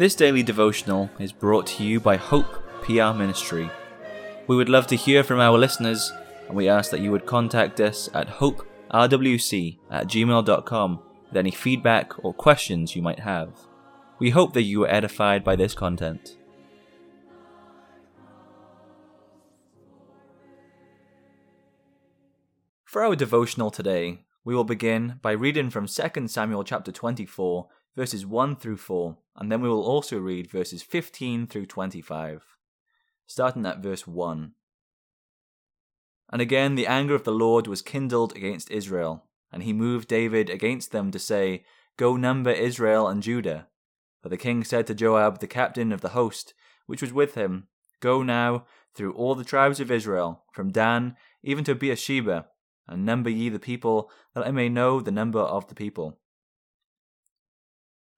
This daily devotional is brought to you by Hope PR Ministry. We would love to hear from our listeners, and we ask that you would contact us at hoperwc at gmail.com with any feedback or questions you might have. We hope that you are edified by this content. For our devotional today, we will begin by reading from 2 Samuel chapter 24, verses 1 through 4, and then we will also read verses 15 through 25. Starting at verse 1. And again the anger of the Lord was kindled against Israel, and he moved David against them to say, Go number Israel and Judah. But the king said to Joab, the captain of the host, which was with him, Go now through all the tribes of Israel, from Dan even to Beersheba, and number ye the people, that I may know the number of the people.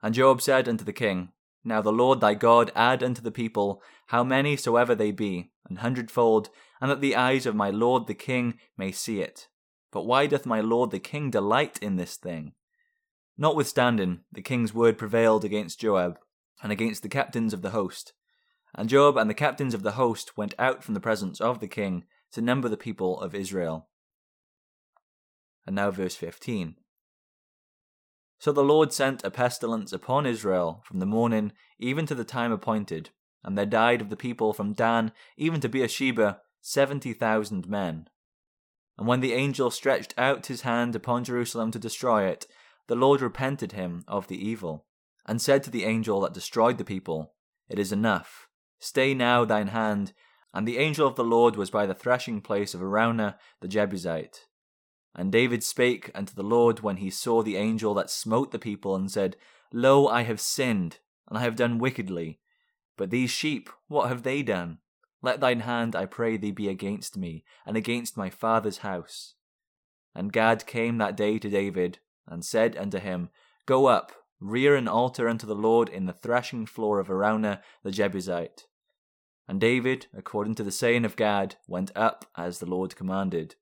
And Joab said unto the king, Now the Lord thy God add unto the people how many soever they be, an hundredfold, and that the eyes of my lord the king may see it. But why doth my lord the king delight in this thing? Notwithstanding, the king's word prevailed against Joab, and against the captains of the host. And Joab and the captains of the host went out from the presence of the king to number the people of Israel. And now, verse 15. So the Lord sent a pestilence upon Israel from the morning even to the time appointed, and there died of the people from Dan even to Beersheba seventy thousand men. And when the angel stretched out his hand upon Jerusalem to destroy it, the Lord repented him of the evil, and said to the angel that destroyed the people, It is enough. Stay now thine hand. And the angel of the Lord was by the threshing place of Araunah the Jebusite. And David spake unto the Lord when he saw the angel that smote the people, and said, Lo, I have sinned, and I have done wickedly. But these sheep, what have they done? Let thine hand, I pray thee, be against me, and against my father's house. And Gad came that day to David, and said unto him, Go up, rear an altar unto the Lord in the threshing floor of Araunah the Jebusite. And David, according to the saying of Gad, went up as the Lord commanded.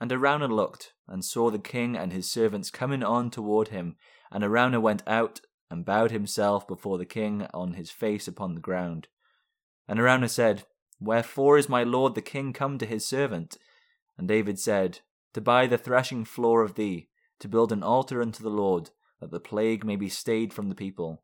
And Araunah looked, and saw the king and his servants coming on toward him. And Araunah went out, and bowed himself before the king on his face upon the ground. And Araunah said, Wherefore is my lord the king come to his servant? And David said, To buy the threshing floor of thee, to build an altar unto the Lord, that the plague may be stayed from the people.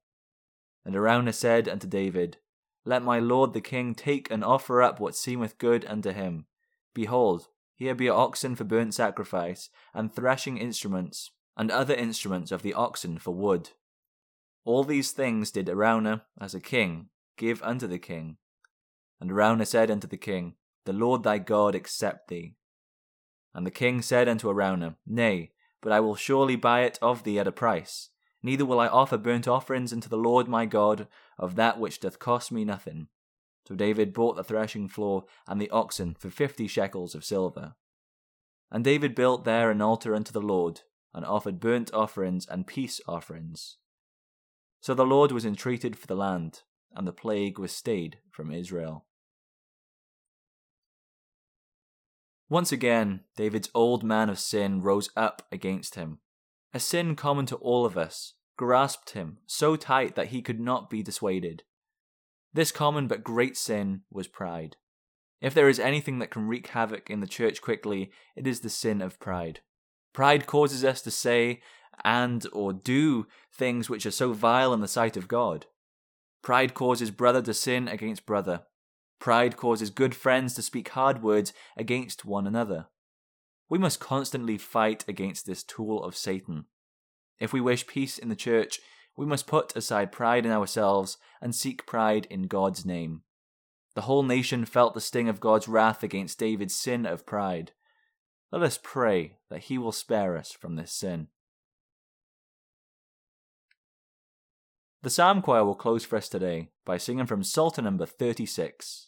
And Araunah said unto David, Let my lord the king take and offer up what seemeth good unto him. Behold, here be oxen for burnt sacrifice, and threshing instruments, and other instruments of the oxen for wood. All these things did Araunah, as a king, give unto the king. And Araunah said unto the king, The Lord thy God accept thee. And the king said unto Araunah, Nay, but I will surely buy it of thee at a price. Neither will I offer burnt offerings unto the Lord my God of that which doth cost me nothing. So David bought the threshing floor and the oxen for fifty shekels of silver. And David built there an altar unto the Lord, and offered burnt offerings and peace offerings. So the Lord was entreated for the land, and the plague was stayed from Israel. Once again, David's old man of sin rose up against him. A sin common to all of us grasped him so tight that he could not be dissuaded. This common but great sin was pride. If there is anything that can wreak havoc in the church quickly, it is the sin of pride. Pride causes us to say and or do things which are so vile in the sight of God. Pride causes brother to sin against brother. Pride causes good friends to speak hard words against one another. We must constantly fight against this tool of Satan. If we wish peace in the church, we must put aside pride in ourselves and seek pride in God's name. The whole nation felt the sting of God's wrath against David's sin of pride. Let us pray that he will spare us from this sin. The Psalm Choir will close for us today by singing from Psalter number 36.